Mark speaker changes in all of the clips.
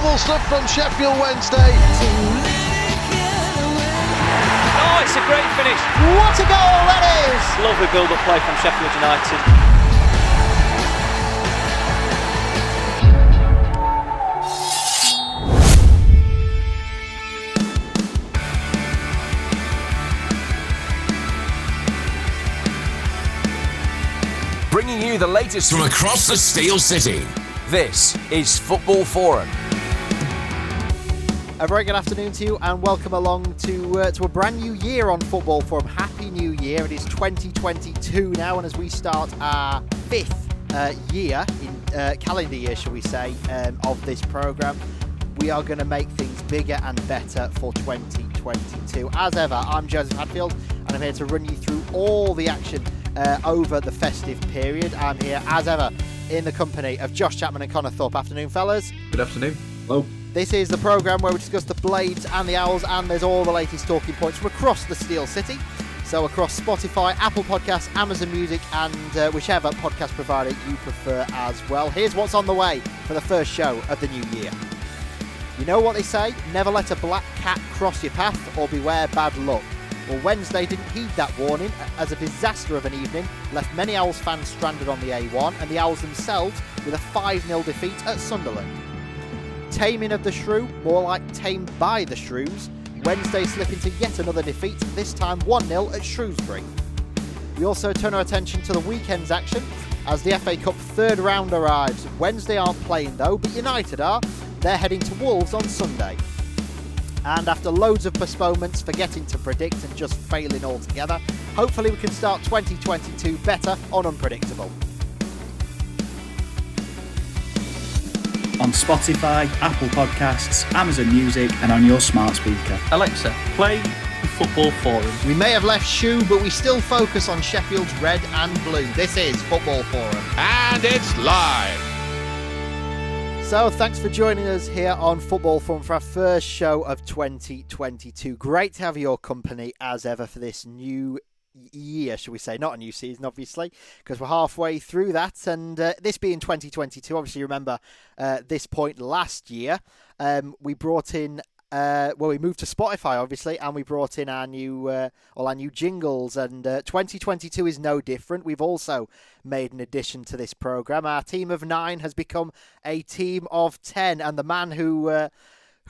Speaker 1: remarkable stuff from Sheffield Wednesday.
Speaker 2: Oh, it's a great finish.
Speaker 3: What a goal that is!
Speaker 2: Lovely build-up play from Sheffield United.
Speaker 4: bringing you the latest
Speaker 5: from across the Steel City.
Speaker 4: This is Football Forum.
Speaker 3: A very good afternoon to you, and welcome along to uh, to a brand new year on Football Forum. Happy New Year! It is 2022 now, and as we start our fifth uh, year in uh, calendar year, shall we say, um, of this program, we are going to make things bigger and better for 2022. As ever, I'm Joseph Hadfield, and I'm here to run you through all the action uh, over the festive period. I'm here, as ever, in the company of Josh Chapman and Connor Thorpe. Afternoon, fellas.
Speaker 6: Good afternoon. Hello.
Speaker 3: This is the programme where we discuss the Blades and the Owls, and there's all the latest talking points from across the Steel City. So, across Spotify, Apple Podcasts, Amazon Music, and uh, whichever podcast provider you prefer as well. Here's what's on the way for the first show of the new year. You know what they say? Never let a black cat cross your path or beware bad luck. Well, Wednesday didn't heed that warning as a disaster of an evening left many Owls fans stranded on the A1 and the Owls themselves with a 5 0 defeat at Sunderland. Taming of the Shrew, more like tamed by the Shrews, Wednesday slipping to yet another defeat, this time 1 0 at Shrewsbury. We also turn our attention to the weekend's action as the FA Cup third round arrives. Wednesday aren't playing though, but United are. They're heading to Wolves on Sunday. And after loads of postponements, forgetting to predict and just failing altogether, hopefully we can start 2022 better on Unpredictable.
Speaker 7: On Spotify, Apple Podcasts, Amazon Music, and on your smart speaker.
Speaker 8: Alexa, play Football Forum.
Speaker 3: We may have left shoe, but we still focus on Sheffield's red and blue. This is Football Forum.
Speaker 5: And it's live.
Speaker 3: So, thanks for joining us here on Football Forum for our first show of 2022. Great to have your company as ever for this new year, should we say? Not a new season, obviously, because we're halfway through that. And uh, this being 2022, obviously, remember uh, this point last year, um, we brought in uh, well, we moved to Spotify, obviously, and we brought in our new uh, all our new jingles. And uh, 2022 is no different. We've also made an addition to this program. Our team of nine has become a team of ten, and the man who uh,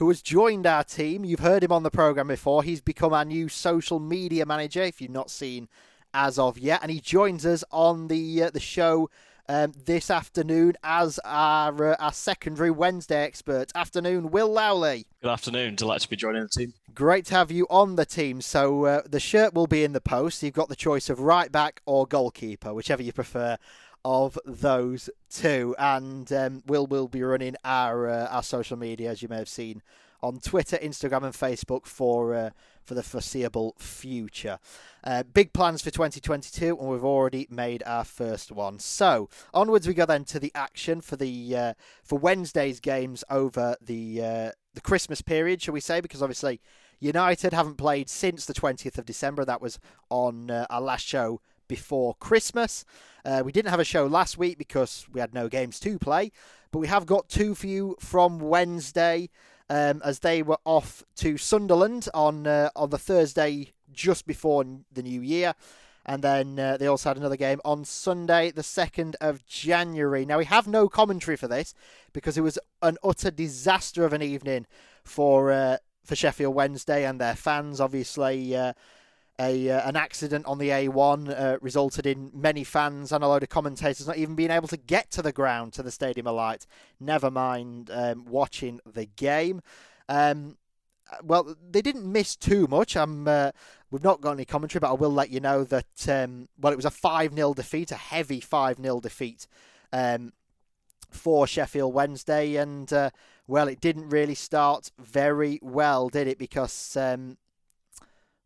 Speaker 3: who has joined our team, you've heard him on the program before. He's become our new social media manager. If you've not seen as of yet, and he joins us on the uh, the show um, this afternoon as our uh, our secondary Wednesday expert. Afternoon, Will Lowley.
Speaker 9: Good afternoon. Delighted to be joining the team.
Speaker 3: Great to have you on the team. So uh, the shirt will be in the post. You've got the choice of right back or goalkeeper, whichever you prefer of those two. And um, Will will be running our uh, our social media, as you may have seen on Twitter, Instagram, and Facebook for uh, for the foreseeable future. Uh, big plans for 2022, and we've already made our first one. So onwards we go then to the action for the uh, for Wednesday's games over the uh, the Christmas period, shall we say? Because obviously United haven't played since the 20th of December. That was on uh, our last show before Christmas. Uh, we didn't have a show last week because we had no games to play, but we have got two for you from Wednesday um, as they were off to Sunderland on uh, on the Thursday just before the new year. And then uh, they also had another game on Sunday, the 2nd of January. Now, we have no commentary for this because it was an utter disaster of an evening for uh, for Sheffield Wednesday and their fans. Obviously, uh, a uh, an accident on the A1 uh, resulted in many fans and a load of commentators not even being able to get to the ground to the Stadium of Light. Never mind um, watching the game. Um, well, they didn't miss too much. I'm, uh, we've not got any commentary, but I will let you know that um, well, it was a five 0 defeat, a heavy five 0 defeat um, for Sheffield Wednesday, and uh, well, it didn't really start very well, did it? Because um,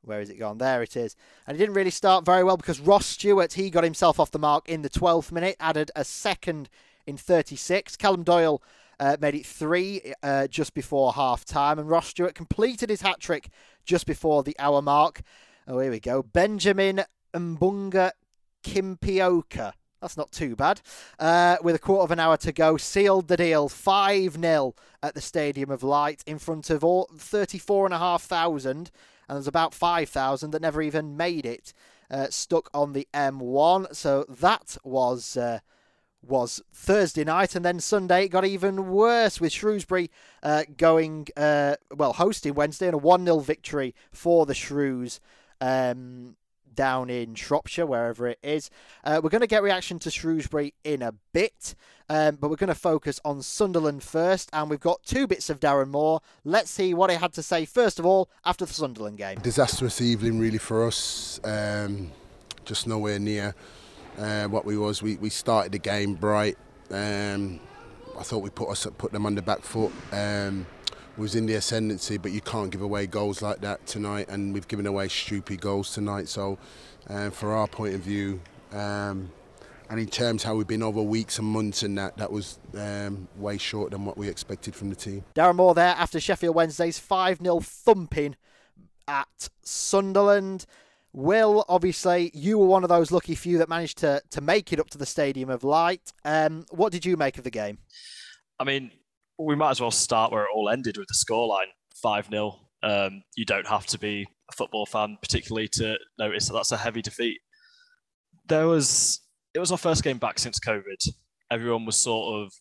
Speaker 3: where is it gone? There it is. And it didn't really start very well because Ross Stewart, he got himself off the mark in the 12th minute, added a second in 36. Callum Doyle uh, made it three uh, just before half time, and Ross Stewart completed his hat trick just before the hour mark. Oh, here we go. Benjamin Mbunga Kimpioka. That's not too bad. Uh, with a quarter of an hour to go, sealed the deal 5 0 at the Stadium of Light in front of all 34,500, and there's about 5,000 that never even made it uh, stuck on the M1. So that was. Uh, was Thursday night, and then Sunday it got even worse with Shrewsbury uh, going, uh, well, hosting Wednesday and a 1 0 victory for the Shrews. Um, down in Shropshire, wherever it is. Uh, we're going to get reaction to Shrewsbury in a bit, um, but we're going to focus on Sunderland first, and we've got two bits of Darren Moore. Let's see what he had to say first of all after the Sunderland game.
Speaker 6: Disastrous evening, really, for us. Um, just nowhere near uh, what we was. We, we started the game bright. Um, I thought we put us put them on the back foot. Um, was in the ascendancy, but you can't give away goals like that tonight, and we've given away stupid goals tonight. So, uh, for our point of view, um, and in terms how we've been over weeks and months and that, that was um, way short than what we expected from the team.
Speaker 3: Darren Moore there after Sheffield Wednesday's 5 0 thumping at Sunderland. Will, obviously, you were one of those lucky few that managed to, to make it up to the Stadium of Light. Um, what did you make of the game?
Speaker 9: I mean, we might as well start where it all ended with the scoreline 5 0. Um, you don't have to be a football fan, particularly, to notice that that's a heavy defeat. There was, it was our first game back since COVID. Everyone was sort of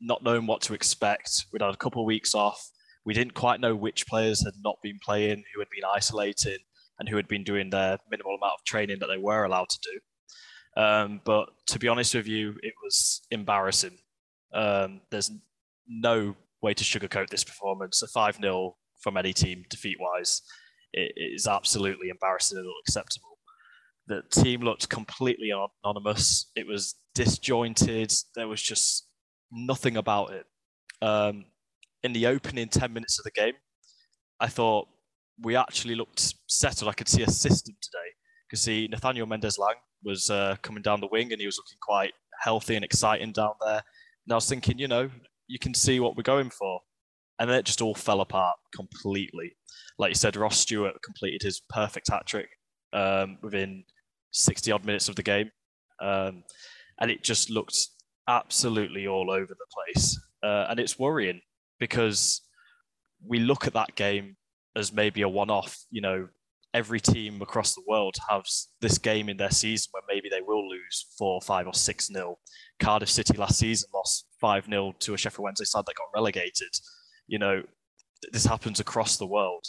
Speaker 9: not knowing what to expect. We'd had a couple of weeks off. We didn't quite know which players had not been playing, who had been isolated, and who had been doing their minimal amount of training that they were allowed to do. Um, but to be honest with you, it was embarrassing. Um, there's no way to sugarcoat this performance. A 5 0 from any team defeat wise is absolutely embarrassing and unacceptable. The team looked completely anonymous. It was disjointed. There was just nothing about it. Um, in the opening 10 minutes of the game, I thought we actually looked settled. I could see a system today. I could see Nathaniel Mendez-Laing was uh, coming down the wing and he was looking quite healthy and exciting down there. And I was thinking, you know, you can see what we're going for. And then it just all fell apart completely. Like you said, Ross Stewart completed his perfect hat trick um, within 60 odd minutes of the game. Um, and it just looked absolutely all over the place. Uh, and it's worrying because we look at that game as maybe a one off. You know, every team across the world has this game in their season where maybe they will lose four, five, or six nil. Cardiff City last season lost five 0 to a Sheffield Wednesday side that got relegated. You know, this happens across the world,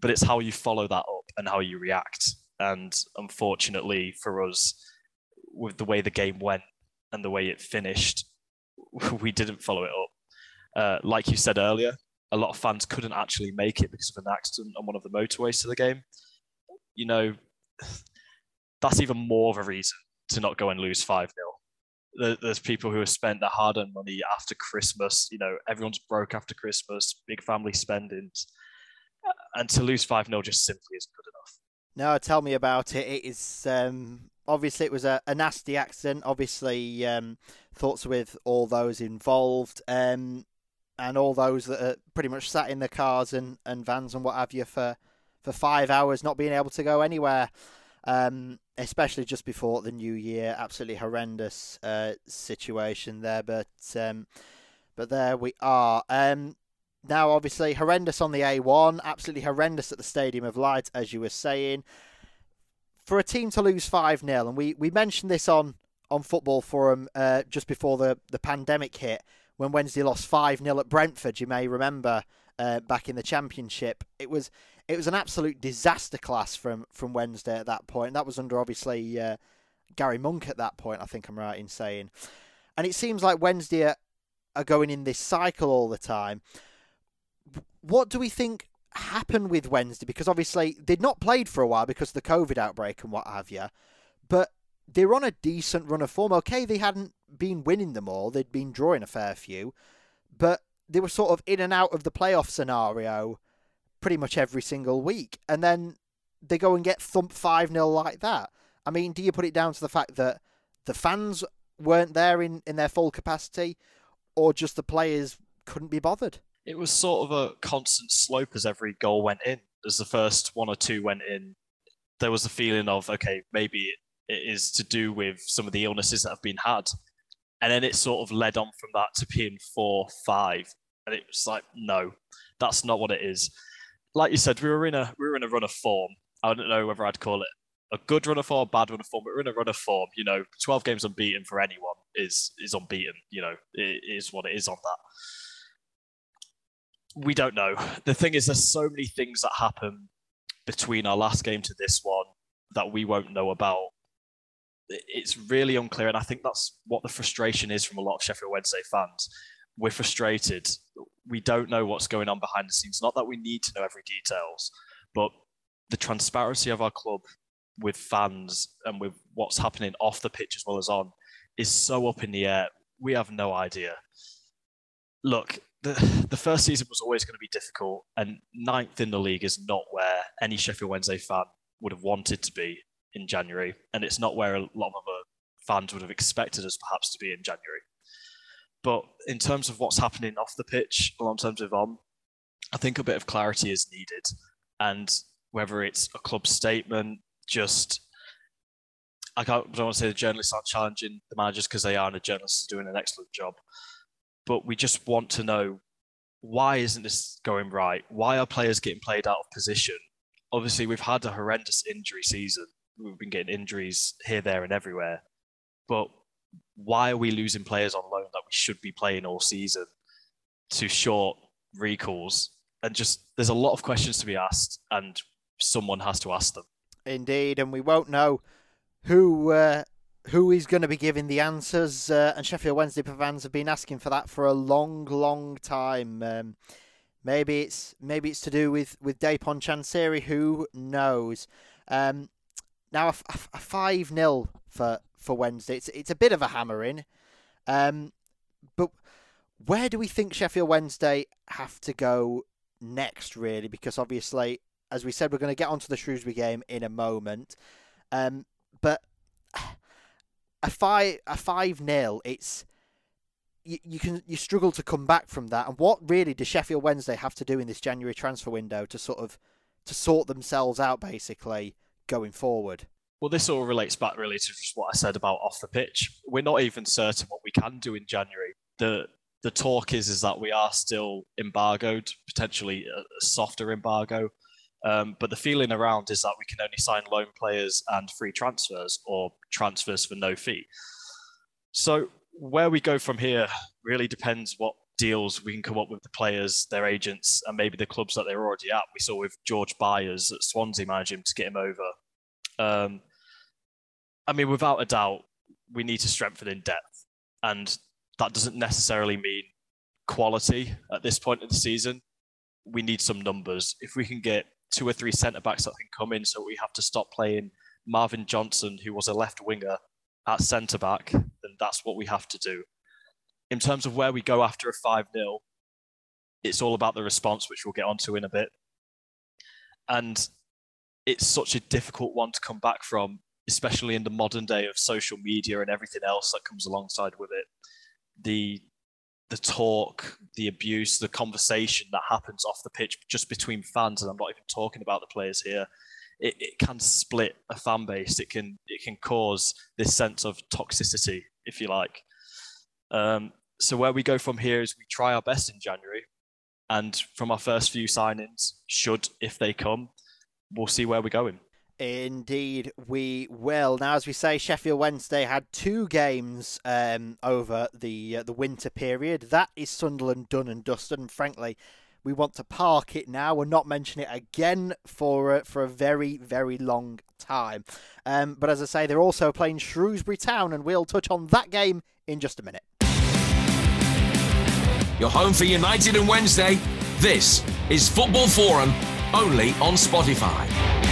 Speaker 9: but it's how you follow that up and how you react. And unfortunately for us, with the way the game went and the way it finished, we didn't follow it up. Uh, like you said earlier, a lot of fans couldn't actually make it because of an accident on one of the motorways to the game you know, that's even more of a reason to not go and lose 5 0. There's people who have spent their hard earned money after Christmas. You know, everyone's broke after Christmas, big family spendings. And to lose 5 0 just simply isn't good enough.
Speaker 3: No, tell me about it. It is um, obviously it was a, a nasty accident. Obviously, um, thoughts with all those involved um, and all those that are pretty much sat in the cars and, and vans and what have you for for five hours, not being able to go anywhere. Um, especially just before the new year, absolutely horrendous uh, situation there. But um, but there we are. Um, now, obviously, horrendous on the A1, absolutely horrendous at the Stadium of Light, as you were saying. For a team to lose 5 0, and we, we mentioned this on, on Football Forum uh, just before the, the pandemic hit, when Wednesday lost 5 0 at Brentford, you may remember uh, back in the Championship. It was it was an absolute disaster class from from Wednesday at that point. That was under obviously uh, Gary Monk at that point. I think I'm right in saying, and it seems like Wednesday are, are going in this cycle all the time. What do we think happened with Wednesday? Because obviously they'd not played for a while because of the COVID outbreak and what have you, but they're on a decent run of form. Okay, they hadn't been winning them all; they'd been drawing a fair few, but they were sort of in and out of the playoff scenario pretty much every single week. And then they go and get thumped 5 0 like that. I mean, do you put it down to the fact that the fans weren't there in, in their full capacity or just the players couldn't be bothered?
Speaker 9: It was sort of a constant slope as every goal went in. As the first one or two went in, there was a feeling of, okay, maybe It is to do with some of the illnesses that have been had. And then it sort of led on from that to being four, five. And it was like, no, that's not what it is. Like you said, we were in a we were in a run of form. I don't know whether I'd call it a good run of form, or bad run of form, but we're in a run of form. You know, 12 games unbeaten for anyone is is unbeaten. You know, it is what it is on that. We don't know. The thing is, there's so many things that happen between our last game to this one that we won't know about. It's really unclear, and I think that's what the frustration is from a lot of Sheffield Wednesday fans. We're frustrated. We don't know what's going on behind the scenes. Not that we need to know every details, but the transparency of our club with fans and with what's happening off the pitch as well as on is so up in the air. We have no idea. Look, the the first season was always going to be difficult, and ninth in the league is not where any Sheffield Wednesday fan would have wanted to be in January, and it's not where a lot of other fans would have expected us perhaps to be in January. But in terms of what's happening off the pitch, in terms of on, I think a bit of clarity is needed, and whether it's a club statement, just I, can't, I don't want to say the journalists aren't challenging the managers because they are, and the journalists are doing an excellent job. But we just want to know why isn't this going right? Why are players getting played out of position? Obviously, we've had a horrendous injury season. We've been getting injuries here, there, and everywhere. But why are we losing players on loan that we should be playing all season to short recalls? And just there's a lot of questions to be asked, and someone has to ask them.
Speaker 3: Indeed, and we won't know who uh, who is going to be giving the answers. Uh, and Sheffield Wednesday fans have been asking for that for a long, long time. Um, maybe it's maybe it's to do with with Dejphon Chansiri. Who knows? Um, now a five 0 for for Wednesday. It's it's a bit of a hammering. Um, but where do we think Sheffield Wednesday have to go next? Really, because obviously as we said, we're going to get onto the Shrewsbury game in a moment. Um, but a five a five nil, it's you, you can you struggle to come back from that. And what really does Sheffield Wednesday have to do in this January transfer window to sort of to sort themselves out, basically going forward?
Speaker 9: Well, this all relates back really to just what I said about off the pitch. We're not even certain what we can do in January. The the talk is is that we are still embargoed, potentially a softer embargo. Um, but the feeling around is that we can only sign loan players and free transfers or transfers for no fee. So where we go from here really depends what deals we can come up with the players, their agents, and maybe the clubs that they're already at. We saw with George Byers at Swansea managing to get him over. Um, I mean, without a doubt, we need to strengthen in depth, and that doesn't necessarily mean quality at this point in the season. We need some numbers. If we can get two or three centre backs that can come in, so we have to stop playing Marvin Johnson, who was a left winger, at centre back, then that's what we have to do. In terms of where we go after a 5 0, it's all about the response, which we'll get onto in a bit. And it's such a difficult one to come back from, especially in the modern day of social media and everything else that comes alongside with it. The the talk, the abuse, the conversation that happens off the pitch just between fans, and I'm not even talking about the players here. It, it can split a fan base. It can it can cause this sense of toxicity, if you like. Um, so where we go from here is we try our best in January, and from our first few signings, should if they come, we'll see where we're going.
Speaker 3: Indeed, we will. Now, as we say, Sheffield Wednesday had two games um, over the uh, the winter period. That is Sunderland done and dusted. And frankly, we want to park it now and not mention it again for uh, for a very very long time. Um, but as I say, they're also playing Shrewsbury Town, and we'll touch on that game in just a minute.
Speaker 5: Your home for United and Wednesday. This is Football Forum, only on Spotify.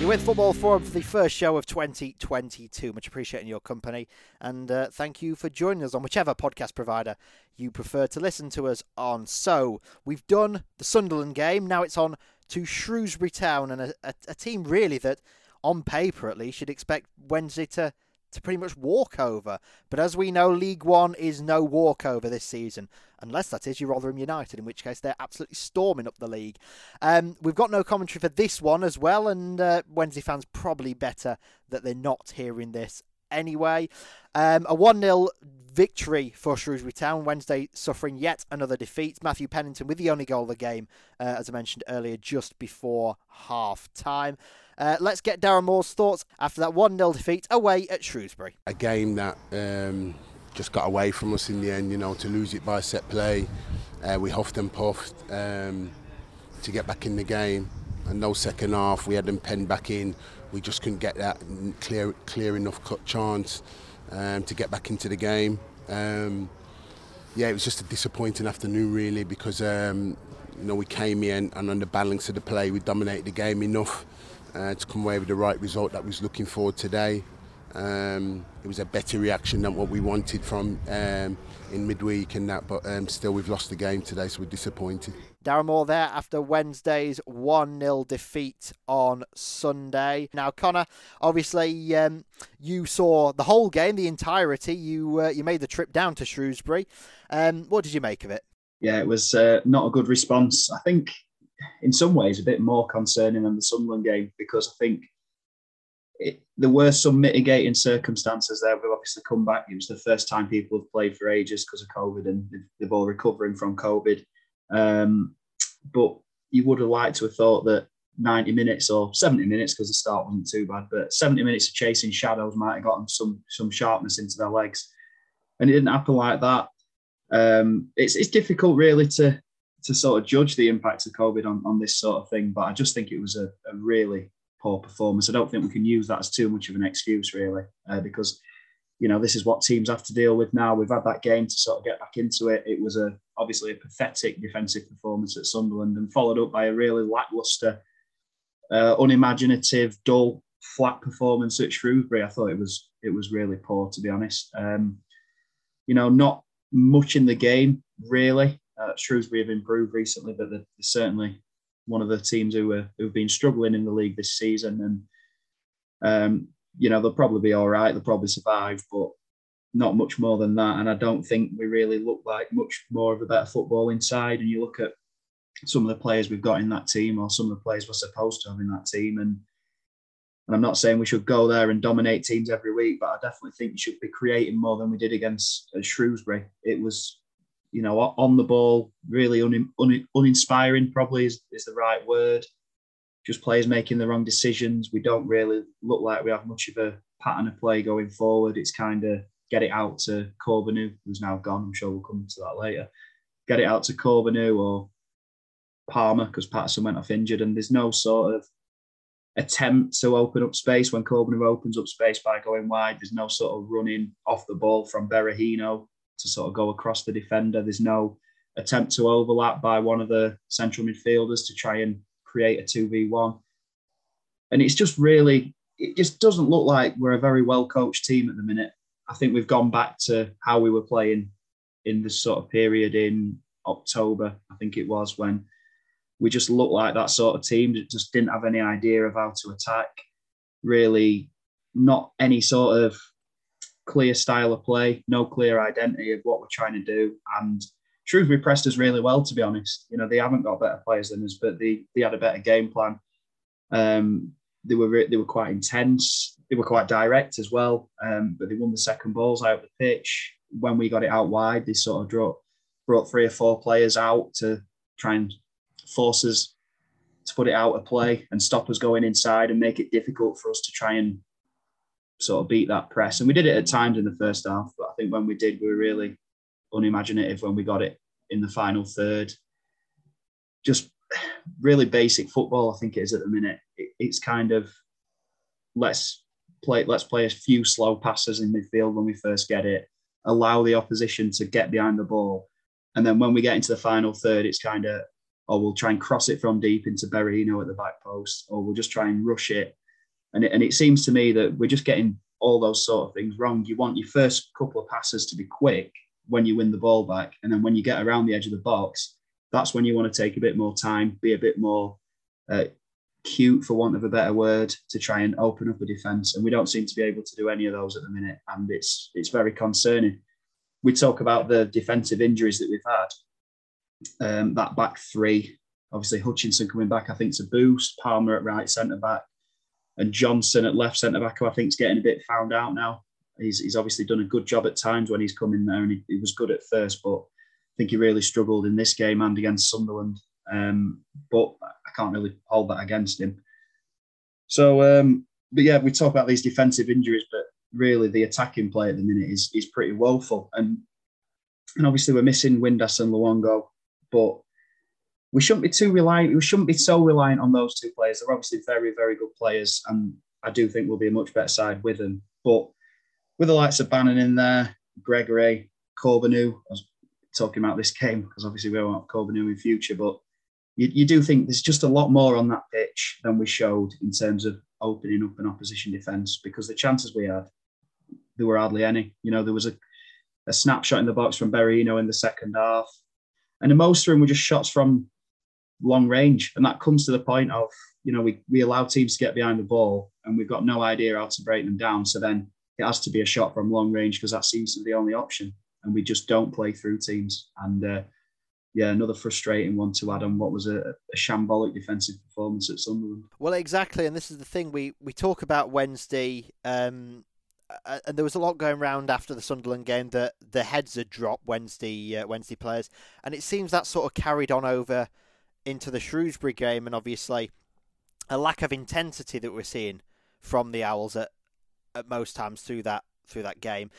Speaker 3: You're with Football Forum for the first show of 2022. Much appreciating your company, and uh, thank you for joining us on whichever podcast provider you prefer to listen to us on. So, we've done the Sunderland game, now it's on to Shrewsbury Town, and a, a, a team really that, on paper at least, you'd expect Wednesday to, to pretty much walkover. But as we know, League One is no walkover this season, unless that is your Rotherham United, in which case they're absolutely storming up the league. Um, we've got no commentary for this one as well, and uh, Wednesday fans probably better that they're not hearing this anyway. Um, a 1 0 victory for Shrewsbury Town. Wednesday suffering yet another defeat. Matthew Pennington with the only goal of the game, uh, as I mentioned earlier, just before half time. Uh, let's get Darren Moore's thoughts after that 1 0 defeat away at Shrewsbury.
Speaker 6: A game that um, just got away from us in the end, you know, to lose it by set play. Uh, we huffed and puffed um, to get back in the game. And no second half, we had them penned back in. We just couldn't get that clear, clear enough cut chance um, to get back into the game. Um, yeah, it was just a disappointing afternoon, really, because um, you know we came in and on the balance of the play, we dominated the game enough uh, to come away with the right result that we was looking for today. Um, it was a better reaction than what we wanted from um, in midweek and that, but um, still we've lost the game today, so we're disappointed.
Speaker 3: Darren Moore there after Wednesday's 1 0 defeat on Sunday. Now, Connor, obviously, um, you saw the whole game, the entirety. You uh, you made the trip down to Shrewsbury. Um, what did you make of it?
Speaker 10: Yeah, it was uh, not a good response. I think in some ways a bit more concerning than the Sunderland game because I think it, there were some mitigating circumstances there. We've obviously come back. It was the first time people have played for ages because of COVID and they've all recovering from COVID. Um, but you would have liked to have thought that 90 minutes or 70 minutes because the start wasn't too bad, but 70 minutes of chasing shadows might have gotten some some sharpness into their legs. And it didn't happen like that. Um, it's, it's difficult really to to sort of judge the impact of COVID on, on this sort of thing, but I just think it was a, a really poor performance. I don't think we can use that as too much of an excuse, really, uh, because you know this is what teams have to deal with now. We've had that game to sort of get back into it. It was a obviously a pathetic defensive performance at Sunderland, and followed up by a really lackluster, uh, unimaginative, dull, flat performance at Shrewsbury. I thought it was it was really poor, to be honest. Um, you know, not much in the game really. Uh, Shrewsbury have improved recently, but they're, certainly one of the teams who are, who've been struggling in the league this season. And um, you know they'll probably be all right. They'll probably survive, but not much more than that. And I don't think we really look like much more of a better football inside. And you look at some of the players we've got in that team, or some of the players we're supposed to have in that team, and and I'm not saying we should go there and dominate teams every week, but I definitely think we should be creating more than we did against uh, Shrewsbury. It was you know, on the ball, really un, un, uninspiring, probably is, is the right word. Just players making the wrong decisions. We don't really look like we have much of a pattern of play going forward. It's kind of get it out to Corbeanu, who's now gone. I'm sure we'll come to that later. Get it out to Corbeanu or Palmer because Patterson went off injured, and there's no sort of attempt to open up space when Corbeanu opens up space by going wide. There's no sort of running off the ball from Berahino to sort of go across the defender. There's no attempt to overlap by one of the central midfielders to try and create a 2v1. And it's just really, it just doesn't look like we're a very well coached team at the minute. I think we've gone back to how we were playing in this sort of period in October, I think it was, when we just looked like that sort of team that just didn't have any idea of how to attack. Really, not any sort of clear style of play, no clear identity of what we're trying to do. And Shrewsbury pressed us really well, to be honest. You know, they haven't got better players than us, but they, they had a better game plan. Um, they were they were quite intense. They were quite direct as well. Um, but they won the second balls out of the pitch. When we got it out wide, they sort of brought, brought three or four players out to try and force us to put it out of play and stop us going inside and make it difficult for us to try and sort of beat that press. And we did it at times in the first half, but I think when we did, we were really unimaginative when we got it in the final third. Just really basic football, I think it is at the minute. It's kind of let's play let's play a few slow passes in midfield when we first get it, allow the opposition to get behind the ball, and then when we get into the final third, it's kind of or we'll try and cross it from deep into Berahino at the back post, or we'll just try and rush it and it, and it seems to me that we're just getting all those sort of things wrong. You want your first couple of passes to be quick when you win the ball back. And then when you get around the edge of the box, that's when you want to take a bit more time, be a bit more uh, cute, for want of a better word, to try and open up a defence, and we don't seem to be able to do any of those at the minute, and it's it's very concerning. We talk about the defensive injuries that we've had. Um, that back three, obviously Hutchinson coming back, I think, to boost Palmer at right centre back, and Johnson at left centre back, who I think is getting a bit found out now. He's, he's obviously done a good job at times when he's come in there, and he, he was good at first, but I think he really struggled in this game and against Sunderland. Um, but I can't really hold that against him. So, um, but yeah, we talk about these defensive injuries, but really the attacking play at the minute is is pretty woeful. And and obviously we're missing Windass and Luongo, but we shouldn't be too reliant. We shouldn't be so reliant on those two players. They're obviously very, very good players, and I do think we'll be a much better side with them. But with the likes of Bannon in there, Gregory, Corbeanu, I was talking about this game because obviously we don't want Corbeanu in future, but you, you do think there's just a lot more on that pitch than we showed in terms of opening up an opposition defence because the chances we had, there were hardly any. You know, there was a, a snapshot in the box from Berahino in the second half. And the most of them were just shots from long range. And that comes to the point of, you know, we, we allow teams to get behind the ball and we've got no idea how to break them down. So then it has to be a shot from long range because that seems to be the only option. And we just don't play through teams. And uh, yeah, another frustrating one to add on what was a, a, shambolic defensive performance at Sunderland.
Speaker 3: Well, exactly, and this is the thing we we talk about Wednesday, um, and there was a lot going around after the Sunderland game that the heads had dropped Wednesday uh, Wednesday players, and it seems that sort of carried on over into the Shrewsbury game, and obviously a lack of intensity that we're seeing from the Owls at at most times through that through that game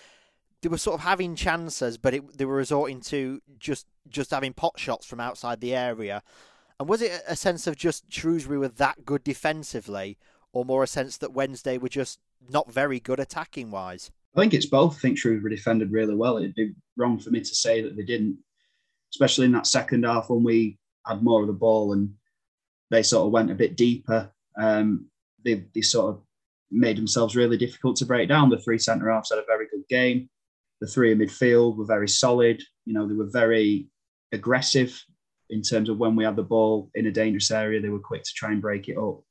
Speaker 3: they were sort of having chances, but it, they were resorting to just just having pot shots from outside the area. And was it a sense of just Shrewsbury were that good defensively, or more a sense that Wednesday were just not very good attacking wise?
Speaker 10: I think it's both. I think Shrewsbury defended really well. It'd be wrong for me to say that they didn't, especially in that second half when we had more of the ball and they sort of went a bit deeper. Um, they, they sort of made themselves really difficult to break down. The three centre halves had a very good game the three in midfield were very solid. You know, they were very aggressive in terms of when we had the ball in a dangerous area, they were quick to try and break it up.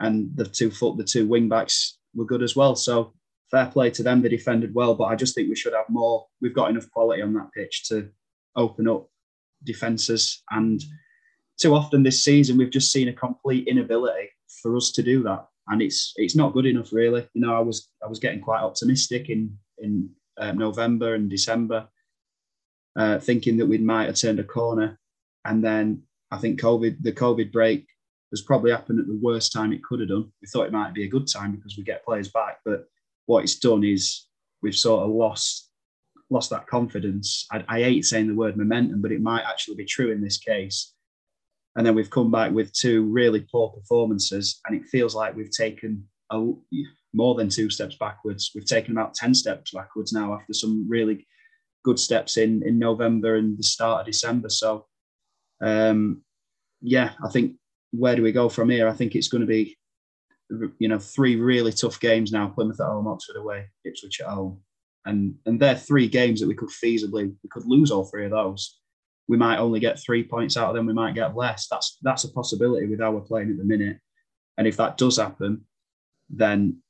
Speaker 10: And the two foot, the two wing backs were good as well. So fair play to them. They defended well, but I just think we should have more. We've got enough quality on that pitch to open up defences. And too often this season, we've just seen a complete inability for us to do that. And it's it's not good enough, really. You know, I was I was getting quite optimistic in in uh, November and December, uh, thinking that we might have turned a corner. And then I think COVID, the COVID break has probably happened at the worst time it could have done. We thought it might be a good time because we get players back, but what it's done is we've sort of lost lost that confidence. I, I hate saying the word momentum, but it might actually be true in this case. And then we've come back with two really poor performances, and it feels like we've taken a, more than two steps backwards. We've taken about 10 steps backwards now after some really good steps in, in November and the start of December. So, um, yeah, I think where do we go from here? I think it's going to be, you know, three really tough games now Plymouth at home, Oxford away, Ipswich at home. And, and they're three games that we could feasibly, we could lose all three of those. We might only get three points out of them, we might get less. That's, that's a possibility with how we're playing at the minute. And if that does happen, then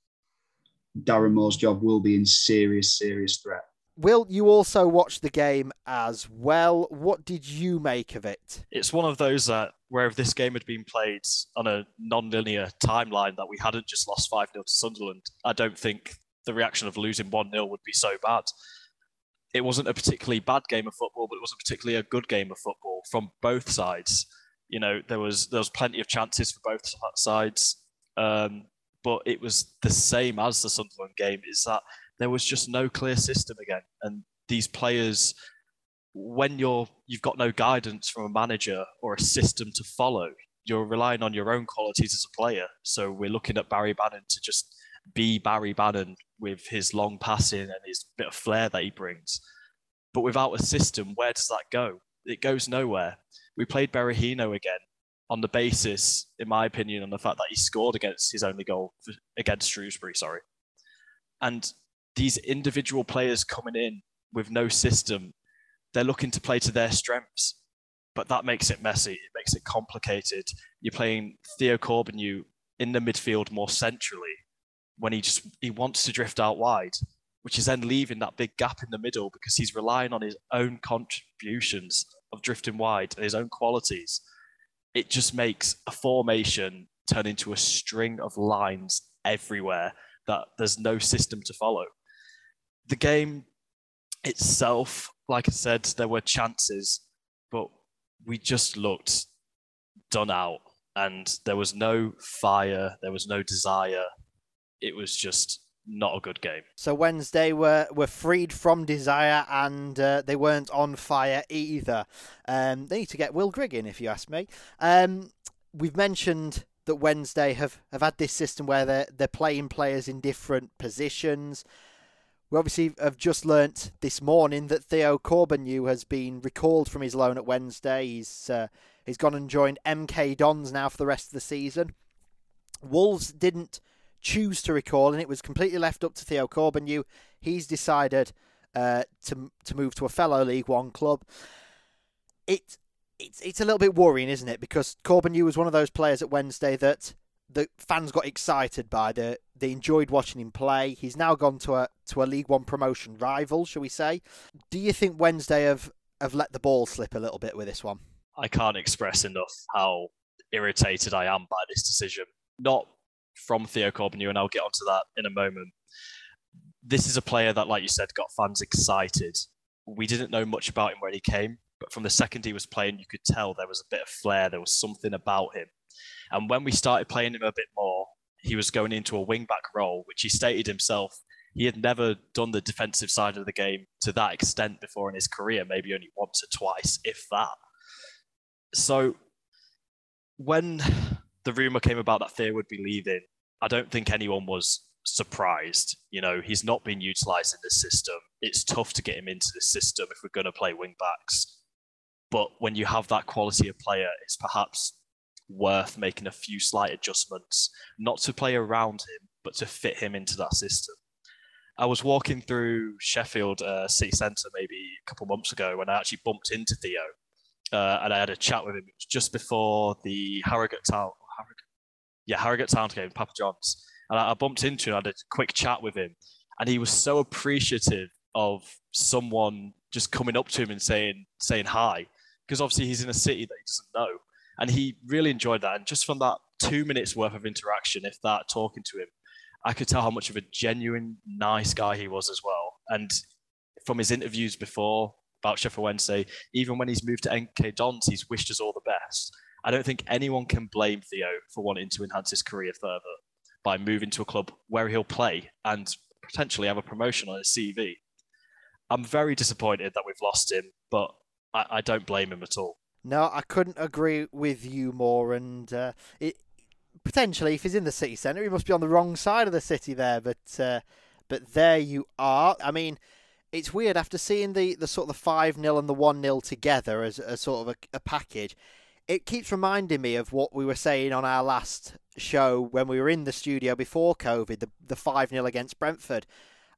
Speaker 10: Darren Moore's job will be in serious, serious threat.
Speaker 3: Will, you also watched the game as well. What did you make of it?
Speaker 9: It's one of those that where if this game had been played on a non-linear timeline that we hadn't just lost 5 0 to Sunderland, I don't think the reaction of losing 1 0 would be so bad. It wasn't a particularly bad game of football, but it wasn't particularly a good game of football from both sides. You know, there was there was plenty of chances for both sides. Um, but it was the same as the Sunderland game. Is that there was just no clear system again, and these players, when you're you've got no guidance from a manager or a system to follow, you're relying on your own qualities as a player. So we're looking at Barry Bannon to just be Barry Bannon with his long passing and his bit of flair that he brings. But without a system, where does that go? It goes nowhere. We played Berahino again on the basis, in my opinion, on the fact that he scored against his only goal against Shrewsbury. Sorry, and these individual players coming in with no system, they're looking to play to their strengths. but that makes it messy. It makes it complicated. You're playing Theo Corbeanu in the midfield more centrally when he just he wants to drift out wide, which is then leaving that big gap in the middle because he's relying on his own contributions of drifting wide and his own qualities. It just makes a formation turn into a string of lines everywhere that there's no system to follow. The game itself, like I said, there were chances, but we just looked done out and there was no fire, there was no desire. It was just not a good game.
Speaker 3: So Wednesday were were freed from desire and uh, they weren't on fire either. Um, they need to get Will Grigg in, if you ask me. Um, we've mentioned that Wednesday have, have had this system where they're they're playing players in different positions. We obviously have just learnt this morning that Theo Corbeanu has been recalled from his loan at Wednesday. He's uh, he's gone and joined MK Dons now for the rest of the season. Wolves didn't choose to recall, and it was completely left up to Theo Corbeanu. He's decided uh, to to move to a fellow League One club. It it's it's a little bit worrying, isn't it? Because Corbeanu was one of those players at Wednesday that the fans got excited by. The they enjoyed watching him play. He's now gone to a to a League One promotion rival, shall we say? Do you think Wednesday have have let the ball slip a little bit with this one?
Speaker 9: I can't express enough how irritated I am by this decision. Not from Theo Corbeanu, and I'll get onto that in a moment. This is a player that, like you said, got fans excited. We didn't know much about him when he came, but from the second he was playing, you could tell there was a bit of flair. There was something about him. And when we started playing him a bit more, he was going into a wing back role, which he stated himself he had never done the defensive side of the game to that extent before in his career, maybe only once or twice, if that. So when the rumor came about that Theo would be leaving, I don't think anyone was surprised. You know, he's not been utilized in this system. It's tough to get him into this system if we're going to play wing backs. But when you have that quality of player, it's perhaps worth making a few slight adjustments, not to play around him, but to fit him into that system. I was walking through Sheffield uh, City Centre maybe a couple of months ago when I actually bumped into Theo uh, and I had a chat with him. It was just before the Harrogate Town, yeah, Harrogate Town game, Papa John's, and I, I bumped into him. I had a quick chat with him, and he was so appreciative of someone just coming up to him and saying saying hi because obviously he's in a city that he doesn't know. And he really enjoyed that. And just from that two minutes worth of interaction, if that talking to him, I could tell how much of a genuine, nice guy he was as well. And from his interviews before about Sheffield Wednesday, even when he's moved to MK Dons, he's wished us all the best. I don't think anyone can blame Theo for wanting to enhance his career further by moving to a club where he'll play and potentially have a promotion on his CV. I'm very disappointed that we've lost him, but I, I don't blame him at all.
Speaker 3: No, I couldn't agree with you more. And uh, it potentially, if he's in the city centre, he must be on the wrong side of the city there. But uh, but there you are. I mean, it's weird after seeing the, the sort of the five 0 and the one 0 together as a sort of a, a package. It keeps reminding me of what we were saying on our last show when we were in the studio before COVID, the the five 0 against Brentford.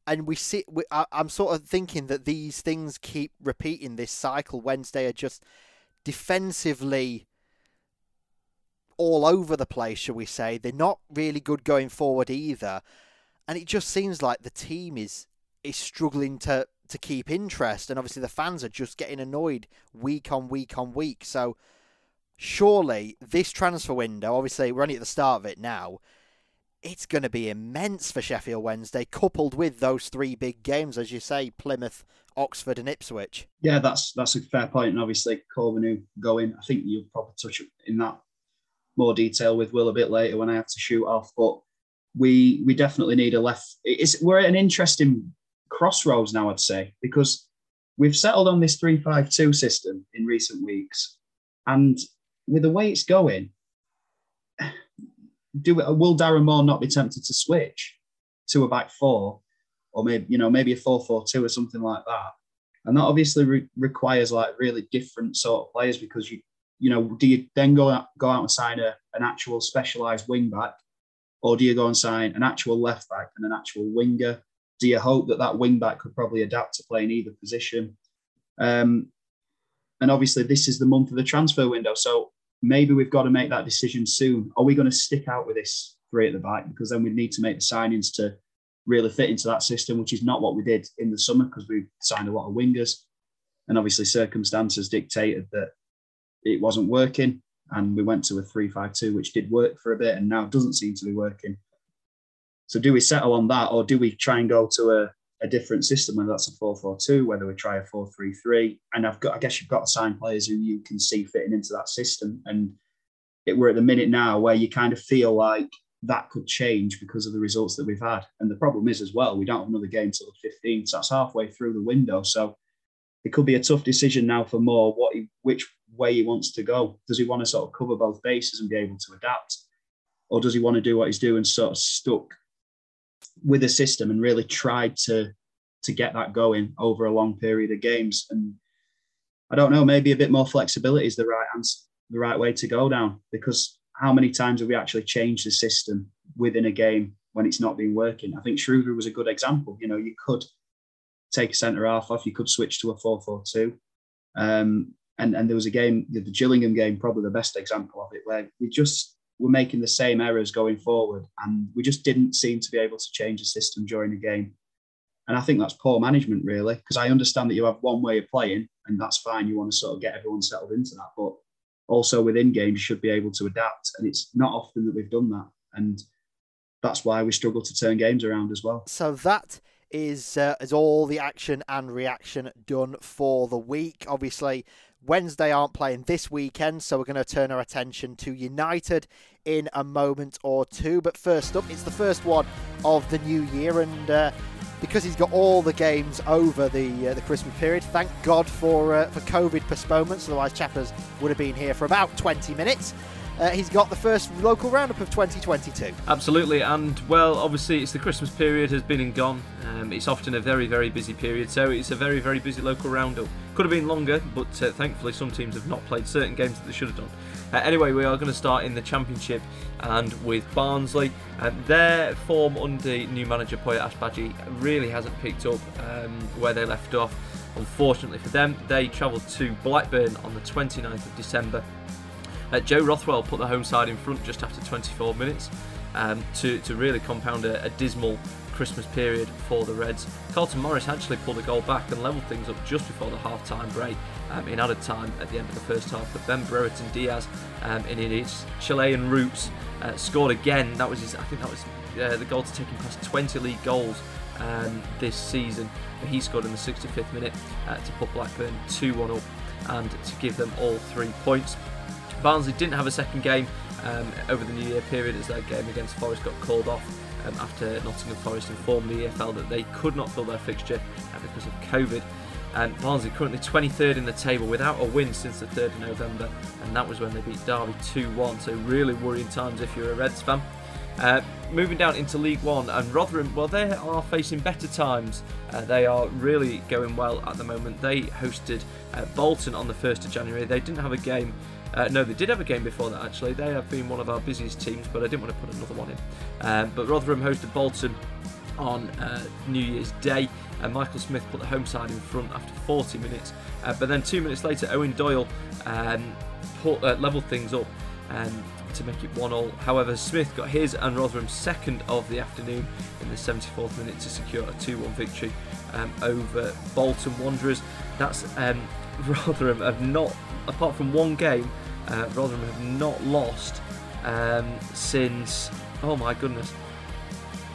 Speaker 3: And we see we, I, am sort of thinking that these things keep repeating this cycle. Wednesday are just defensively all over the place shall we say. They're not really good going forward either. And it just seems like the team is is struggling to to keep interest. And obviously the fans are just getting annoyed week on week on week. So surely this transfer window obviously we're only at the start of it now it's going to be immense for Sheffield Wednesday, coupled with those three big games, as you say, Plymouth, Oxford, and Ipswich.
Speaker 10: Yeah, that's that's a fair point. and obviously Corbeanu going. I think you'll probably touch in that more detail with Will a bit later when I have to shoot off. But we we definitely need a left. It's we're at an interesting crossroads now, I'd say, because we've settled on this three-five-two system in recent weeks, and with the way it's going, do will Darren Moore not be tempted to switch to a back four, or maybe you know maybe a four four two or something like that? And that obviously re- requires like really different sort of players because you you know do you then go out, go out and sign a, an actual specialised wing back, or do you go and sign an actual left back and an actual winger? Do you hope that that wing back could probably adapt to playing either position? Um, and obviously this is the month of the transfer window. So maybe we've got to make that decision soon. Are we going to stick out with this three at the back? Because then we need to make the signings to really fit into that system, which is not what we did in the summer because we signed a lot of wingers. And obviously circumstances dictated that it wasn't working. And we went to a 3-5-2, which did work for a bit and now doesn't seem to be working. So do we settle on that or do we try and go to a, a different system, whether that's a 4-4-2, whether we try a 4-3-3? And I've got I guess you've got to sign players who you can see fitting into that system. And it, we're at the minute now where you kind of feel like that could change because of the results that we've had. And the problem is as well, we don't have another game till the 15th. So that's halfway through the window. So it could be a tough decision now for Moore what he, which way he wants to go. Does he want to sort of cover both bases and be able to adapt? Or does he want to do what he's doing, sort of stuck with the system and really tried to to get that going over a long period of games? And I don't know, maybe a bit more flexibility is the right answer, the right way to go down because how many times have we actually changed the system within a game when it's not been working? I think Shrewsbury was a good example. You know, you could take a centre half off, you could switch to a 4 4 2. Um, and, and there was a game, the Gillingham game, probably the best example of it, where we just were making the same errors going forward and we just didn't seem to be able to change the system during the game. And I think that's poor management, really, because I understand that you have one way of playing and that's fine. You want to sort of get everyone settled into that. But also within games you should be able to adapt. And it's not often that we've done that. And that's why we struggle to turn games around as well.
Speaker 3: So that is uh, is all the action and reaction done for the week. Obviously, Wednesday aren't playing this weekend, so we're going to turn our attention to United in a moment or two. But first up, it's the first one of the new year, and uh, because he's got all the games over the uh, the Christmas period. Thank God for uh, for COVID postponements, otherwise Chappers would have been here for about 20 minutes. Uh, he's got the first local roundup of 2022.
Speaker 8: Absolutely, and well, obviously, it's the Christmas period has been and gone. Um, it's often a very, very busy period, so it's a very, very busy local roundup. Could have been longer, but uh, thankfully, some teams have not played certain games that they should have done. Uh, anyway, we are going to start in the Championship and with Barnsley. Uh, their form under new manager Poya Asbaghi really hasn't picked up um, where they left off. Unfortunately for them, they travelled to Blackburn on the 29th of December uh, Joe Rothwell put the home side in front just after 24 minutes um, to, to really compound a, a, dismal Christmas period for the Reds. Carlton Morris actually pulled a goal back and levelled things up just before the half time break um, in added time at the end of the first half. But Ben Brereton Diaz, um, in his Chilean roots, uh, scored again. That was his, I think that was uh, the goal to take him past 20 league goals um, this season. He scored in the 65th minute uh, to put Blackburn 2 1 up and to give them all three points. Barnsley didn't have a second game um, over the New Year period as their game against Forest got called off um, after Nottingham Forest informed the EFL that they could not fill their fixture uh, because of COVID. And Barnsley currently 23rd in the table without a win since the 3rd of November, and that was when they beat Derby 2 1. So, really worrying times if you're a Reds fan. Uh, moving down into League One, and Rotherham, well, they are facing better times. Uh, they are really going well at the moment. They hosted uh, Bolton on the 1st of January. They didn't have a game uh, no, they did have a game before that actually. They have been one of our busiest teams, but I didn't want to put another one in. Um, but Rotherham hosted Bolton on uh, New Year's Day, and Michael Smith put the home side in front after 40 minutes. Uh, but then two minutes later, Eoin Doyle um, put, uh, leveled things up. Um, to make it 1 all. However, Smith got his and Rotherham's second of the afternoon in the 74th minute to secure a 2 1 victory um, over Bolton Wanderers. That's um, Rotherham have not, apart from one game, uh, Rotherham have not lost um, since. Oh my goodness.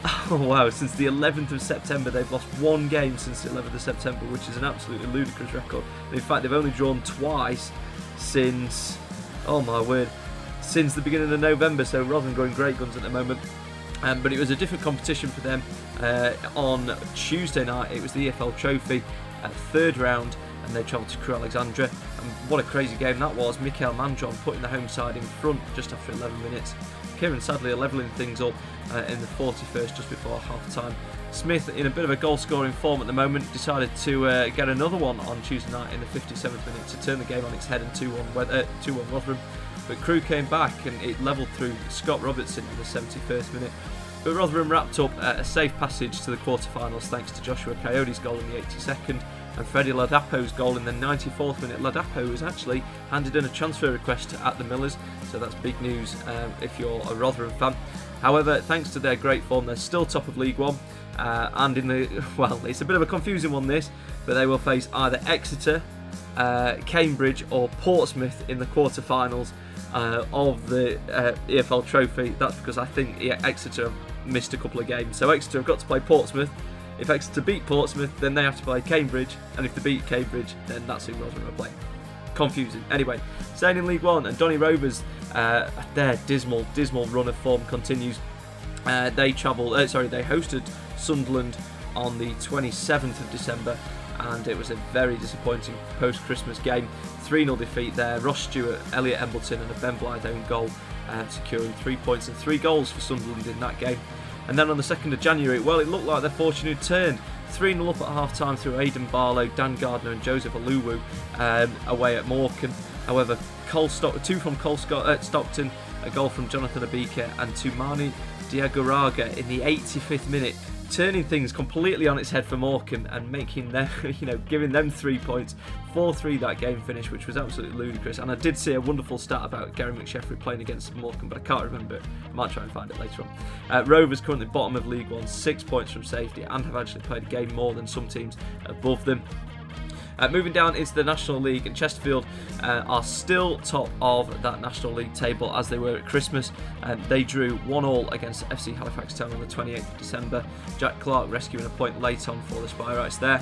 Speaker 8: Oh wow! Since the 11th of September, they've lost one game since the 11th of September, which is an absolutely ludicrous record. In fact, they've only drawn twice since. Oh my word! Since the beginning of November. So Rotherham going great guns at the moment. Um, but it was a different competition for them uh, on Tuesday night. It was the EFL Trophy, uh, third round and they travelled to Crewe Alexandra. And what a crazy game that was. Mikael Mandron putting the home side in front just after 11 minutes. Kieran Sadlier levelling things up uh, in the 41st just before half time. Smith, in a bit of a goal scoring form at the moment, decided to uh, get another one on Tuesday night in the 57th minute to turn the game on its head and 2 1 uh, 2-1 Rotherham. But Crew came back and it levelled through Scott Robertson in the 71st minute. But Rotherham wrapped up a safe passage to the quarter-finals thanks to Joshua Kayode's goal in the 82nd and Freddie Ladapo's goal in the 94th minute. Ladapo was actually handed in a transfer request at the Millers, so that's big news um, if you're a Rotherham fan. However, thanks to their great form, they're still top of League One. Uh, and in the well, it's a bit of a confusing one this, but they will face either Exeter, uh, Cambridge, or Portsmouth in the quarter-finals uh, of the uh, EFL Trophy. That's because I think Exeter have missed a couple of games, so Exeter have got to play Portsmouth. If Exeter to beat Portsmouth, then they have to play Cambridge, and if they beat Cambridge, then that's who Rotherham are playing. Confusing. Anyway, staying in League One, and Donny Rovers, uh, their dismal, dismal run of form continues. Uh, they travelled, uh, sorry, they hosted Sunderland on the 27th of December, and it was a very disappointing post Christmas game. 3 0 defeat there. Ross Stewart, Elliot Embleton, and a Ben Blythe own goal, uh, securing three points and three goals for Sunderland in that game. And then on the 2nd of January, well, it looked like their fortune had turned. 3 0 up at half time through Aidan Barlow, Dan Gardner, and Joseph Olowu um, away at Morecambe. However, Cole Stock- two from Cole Scott- uh, Stockton, a goal from Jonathan Obika, and Toumani Diagouraga in the 85th minute turning things completely on its head for Morecambe and making them, you know, giving them three points. 4 3 that game finish, which was absolutely ludicrous. And I did see a wonderful stat about Gary McSheffrey playing against Morecambe, but I can't remember it. I might try and find it later on. Uh, Rovers currently bottom of League One, six points from safety, and have actually played a game more than some teams above them. Uh, moving down into the National League, and Chesterfield uh, are still top of that National League table as they were at Christmas. Um, they drew 1 all against FC Halifax Town on the 28th of December. Jack Clark rescuing a point late on for the Spireites there.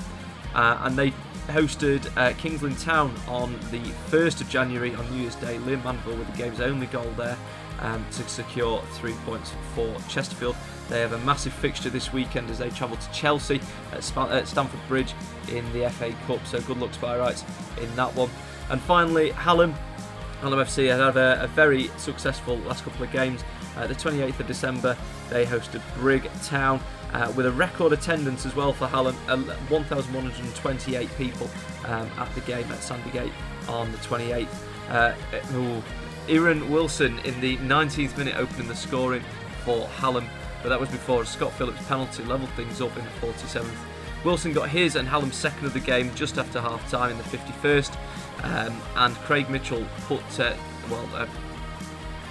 Speaker 8: Uh, and they hosted uh, King's Lynn Town on the 1st of January on New Year's Day. Liam Mandeville with the game's only goal there um, to secure three points for Chesterfield. They have a massive fixture this weekend as they travel to Chelsea at, Sp- at Stamford Bridge in the FA Cup. So good luck, Spireites, in that one. And finally, Hallam. Hallam FC had a, a very successful last couple of games. Uh, the 28th of December, they hosted Brigg Town uh, with a record attendance as well for Hallam, uh, 1,128 people um, at the game at Sandygate on the 28th. Uh, Aaron Wilson in the 19th minute opening the scoring for Hallam, but that was before a Scott Phillips penalty levelled things up in the 47th. Wilson got his and Hallam's second of the game just after half time in the 51st, um, and Craig Mitchell put, uh, well, uh,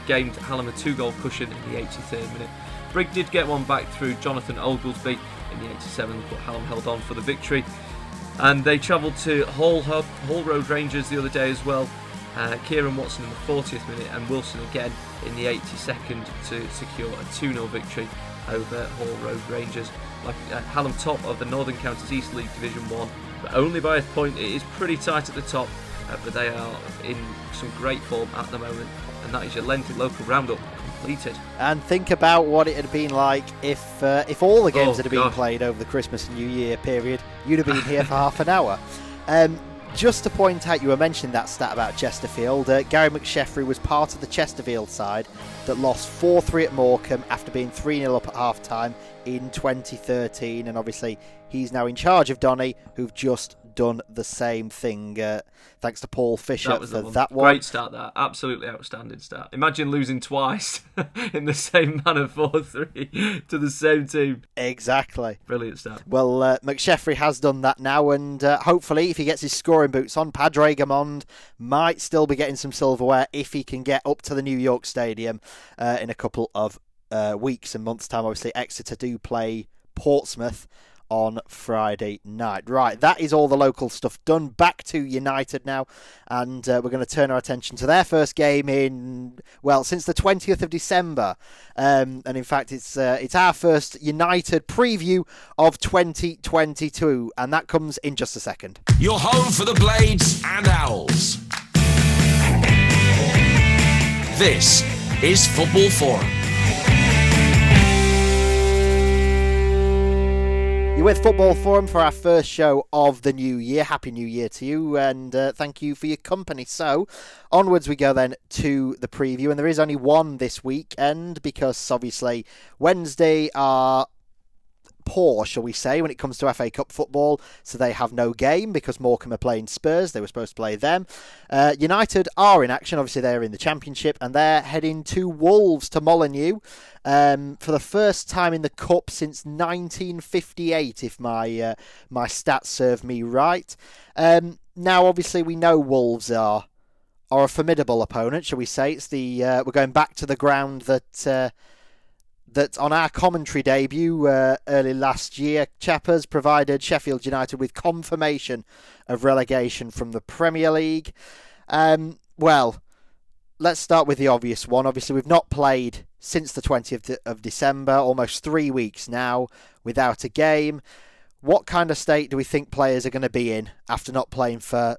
Speaker 8: gained Hallam a two goal cushion in the 83rd minute. Brigg did get one back through Jonathan Oglesby in the 87th, but Hallam held on for the victory. And they travelled to Hall, Hub, Hall Road Rangers the other day as well, uh, Kieran Watson in the 40th minute and Wilson again in the 82nd to secure a 2 0 victory over Hall Road Rangers. Like uh, Hallam top of the Northern Counties East League Division 1, but only by a point. It is pretty tight at the top, uh, but they are in some great form at the moment. And that is your lengthy local roundup completed.
Speaker 3: And think about what it had been like if uh, if all the games
Speaker 8: Oh,
Speaker 3: had been played over the Christmas and New Year period. You'd have been here for half an hour. Um, just to point out, you were mentioning that stat about Chesterfield. Uh, Gary McSheffrey was part of the Chesterfield side that lost 4 3 at Morecambe after being 3 0 up at half time in 2013. And obviously, he's now in charge of Donny, who've just done the same thing. Uh, thanks to Paul Fisher
Speaker 8: That was
Speaker 3: for
Speaker 8: one.
Speaker 3: that one.
Speaker 8: Great start that. Absolutely outstanding start. Imagine losing twice in the same manner 4 3 to the same team.
Speaker 3: Exactly.
Speaker 8: Brilliant start.
Speaker 3: Well, uh, McSheffrey has done that now, and uh, hopefully, if he gets his scoring boots on, Padre Gamond might still be getting some silverware if he can get up to the New York Stadium uh, in a couple of uh, weeks and months' time. Obviously, Exeter do play Portsmouth on Friday night. Right, that is all the local stuff done. Back to United now, and uh, we're going to turn our attention to their first game in well since the 20th of December, um, and in fact it's uh, it's our first United preview of 2022, and that comes in just a second.
Speaker 5: Your home for the Blades and Owls. This is Football Forum.
Speaker 3: You're with Football Forum for our first show of the new year. Happy New Year to you, and uh, thank you for your company. So, onwards we go then to the preview, and there is only one this weekend because obviously Wednesday are poor, shall we say, when it comes to FA Cup football. So they have no game because Morecambe are playing Spurs. They were supposed to play them. Uh, United are in action. Obviously, they're in the Championship and they're heading to Wolves to Molineux um, for the first time in the Cup since 1958, if my uh, my stats serve me right. Um, now, obviously, we know Wolves are are a formidable opponent, shall we say? It's the uh, we're going back to the ground that uh, that on our commentary debut uh, early last year, Chappers provided Sheffield United with confirmation of relegation from the Premier League. Um, well, let's start with the obvious one. Obviously, we've not played since the 20th of December, almost three weeks now without a game. What kind of state do we think players are going to be in after not playing for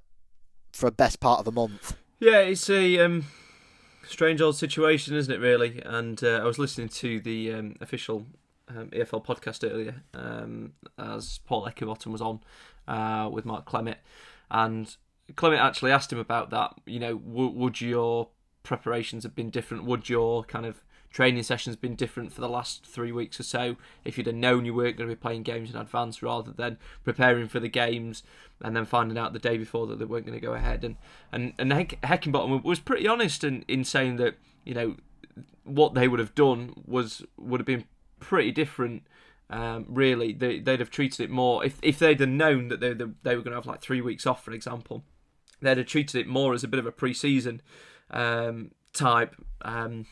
Speaker 3: for a best part of a month?
Speaker 8: Yeah, it's a um, strange old situation, isn't it? Really. And uh, I was listening to the um, official um, EFL podcast earlier um, as Paul Heckingbottom was on uh, with Mark Clemmit, and Clemmit actually asked him about that. You know, w- would your preparations have been different? Would your kind of training sessions been different for the last three weeks or so. If you'd have known you weren't going to be playing games in advance rather than preparing for the games and then finding out the day before that they weren't going to go ahead. And and and Heckingbottom was pretty honest in, in saying that you know what they would have done was would have been pretty different um, really. They, they'd have treated it more if, if they'd have known that they, they were going to have like three weeks off for example they'd have treated it more as a bit of a pre-season um, type um,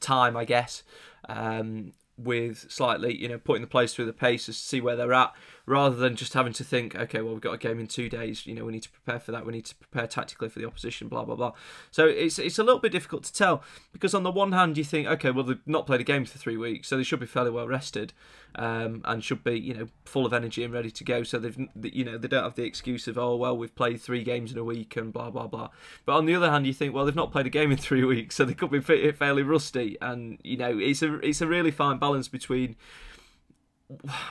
Speaker 8: time, I guess, um, with slightly, you know, putting the players through the paces to see where they're at, rather than just having to think, okay, well, we've got a game in two days, you know, we need to prepare for that, we need to prepare tactically for the opposition, blah, blah, blah. So it's, it's a little bit difficult to tell, because on the one hand, you think, okay, well, they've not played a game for three weeks, so they should be fairly well rested um, and should be you know full of energy and ready to go. So they've you know they don't have the excuse of oh well we've played three games in a week and blah blah blah. But on the other hand, you think well they've not played a game in three weeks, so they could be fairly rusty. And you know it's a it's a really fine balance between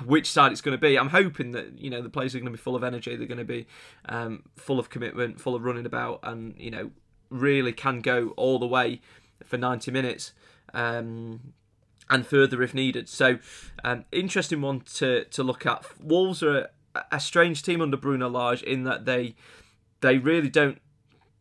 Speaker 8: which side it's going to be. I'm hoping that you know the players are going to be full of energy. They're going to be um, full of commitment, full of running about, and you know really can go all the way for 90 minutes. Um, and further if needed. So, um, interesting one to, to look at. Wolves are a, a strange team under Bruno Lage in that they they really don't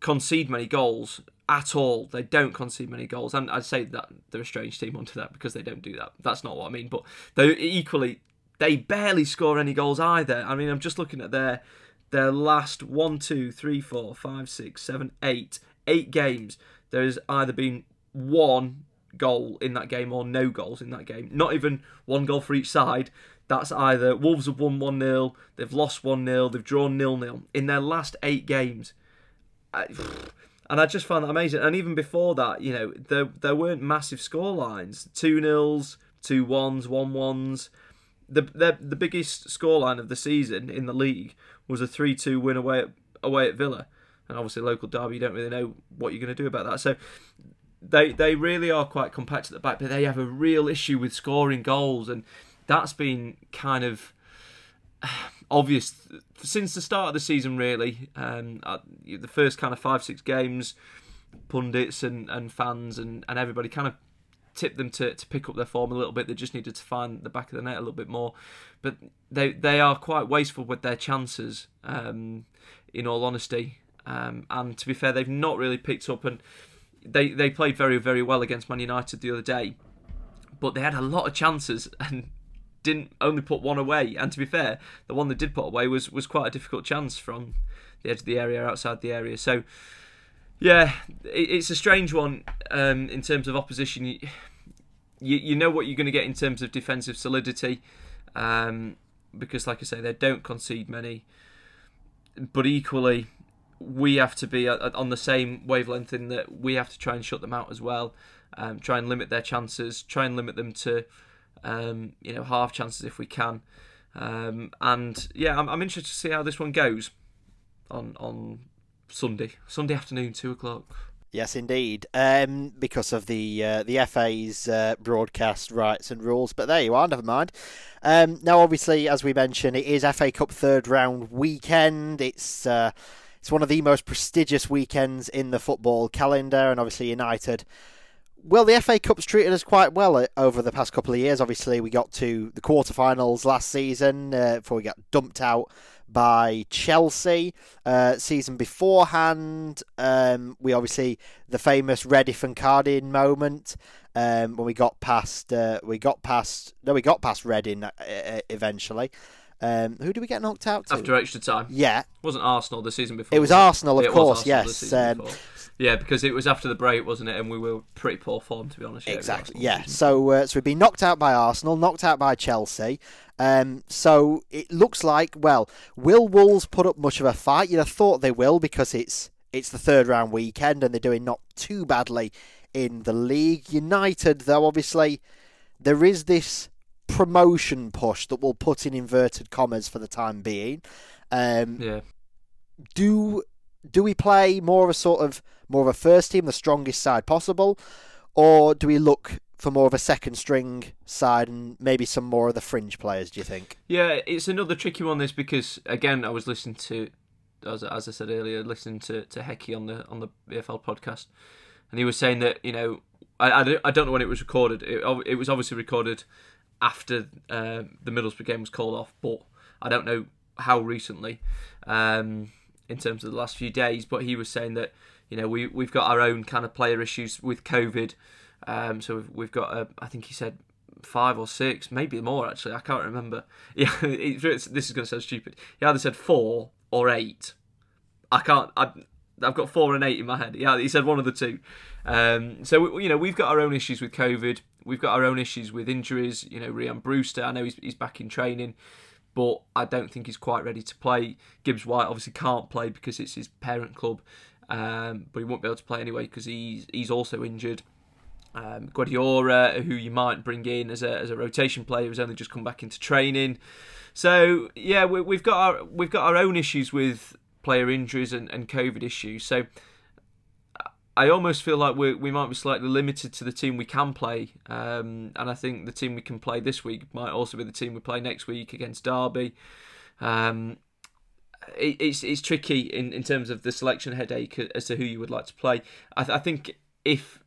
Speaker 8: concede many goals at all. They don't concede many goals, and I'd say that they're a strange team under that because they don't do that. That's not what I mean, but they equally they barely score any goals either. I mean, I'm just looking at their their last one, two, three, four, five, six, seven, eight, eight games. There's either been one goal in that game or no goals in that game. Not even one goal for each side. That's either Wolves have won 1 0, they've lost 1 0, they've drawn 0 0 in their last eight games. and I just found that amazing. And even before that, you know, there, there weren't massive score lines 2 nils, 2 1s, 1 1s. The, the, the biggest scoreline of the season in the league was a 3 2 win away at, away at Villa. And obviously, local derby, you don't really know what you're going to do about that. So they they really are quite compact at the back, but they have a real issue with scoring goals, and that's been kind of obvious since the start of the season. Really, um, uh, the first kind of five six games, pundits and, and fans and, and everybody kind of tipped them to, to pick up their form a little bit. They just needed to find the back of the net a little bit more, but they they are quite wasteful with their chances. Um, in all honesty, um, and to be fair, they've not really picked up and they they played very very well against Man United the other day, but they had a lot of chances and didn't only put one away. And to be fair, the one they did put away was was quite a difficult chance from the edge of the area outside the area. So yeah, it, it's a strange one um, in terms of opposition. You, you, you know what you're going to get in terms of defensive solidity, um, because like I say, they don't concede many. But equally, we have to be on the same wavelength in that we have to try and shut them out as well, um, try and limit their chances, try and limit them to um, you know half chances if we can. Um, and yeah, I'm, I'm, interested to see how this one goes on on Sunday, Sunday afternoon, two o'clock.
Speaker 3: Yes, indeed, um, because of the uh, the FA's uh, broadcast rights and rules. But there you are. Never mind. Um, now, obviously, as we mentioned, it is FA Cup third round weekend. It's uh, it's one of the most prestigious weekends in the football calendar, and obviously United Well, the FA Cup's treated us quite well uh, over the past couple of years. Obviously, we got to the quarterfinals last season uh, before we got dumped out by Chelsea. Uh, season beforehand, um, we obviously the famous Rediff and Cardin moment um, when we got past. Uh, we got past. No, we got past Reading uh, uh, eventually. Um, who do we get knocked out to?
Speaker 8: After extra time.
Speaker 3: Yeah.
Speaker 8: It wasn't Arsenal the season before.
Speaker 3: It was Arsenal, of
Speaker 8: it
Speaker 3: course, yes. Um,
Speaker 8: yeah, because it was after the break, wasn't it? And we were pretty poor form, to be honest.
Speaker 3: Exactly. Yeah. So, uh, so we've been knocked out by Arsenal, knocked out by Chelsea. Um, so it looks like, well, will Wolves put up much of a fight? You'd have thought they will because it's it's the third round weekend and they're doing not too badly in the league. United, though, obviously, there is this promotion push that we'll put in inverted commas for the time being. Um,
Speaker 8: yeah.
Speaker 3: Do do we play more of a sort of more of a first team, the strongest side possible, or do we look for more of a second string side and maybe some more of the fringe players? Do you think?
Speaker 8: Yeah, it's another tricky one. This because again, I was listening to, as, as I said earlier, listening to to Hecky on the on the EFL podcast, and he was saying that you know I, I, I don't know when it was recorded. It, it was obviously recorded after uh, the Middlesbrough game was called off, but I don't know how recently um, in terms of the last few days. But he was saying that you know we we've got our own kind of player issues with COVID. Um, so we've, we've got a, I think he said five or six, maybe more actually. I can't remember. Yeah, this is going to sound stupid. He either said four or eight. I can't. I, I've got four and eight in my head. Yeah, he said one of the two. Um, so you know we've got our own issues with COVID. We've got our own issues with injuries. You know, Rhian Brewster. I know he's he's back in training, but I don't think he's quite ready to play. Gibbs White obviously can't play because it's his parent club, um, but he won't be able to play anyway because he's he's also injured. Um, Guardiola, who you might bring in as a as a rotation player, has only just come back into training. So yeah, we, have got our we've got our own issues with player injuries and, and COVID issues. So I almost feel like we we might be slightly limited to the team we can play, um, and I think the team we can play this week might also be the team we play next week against Derby. Um, it, it's it's tricky in, in terms of the selection headache as to who you would like to play. I, th- I think if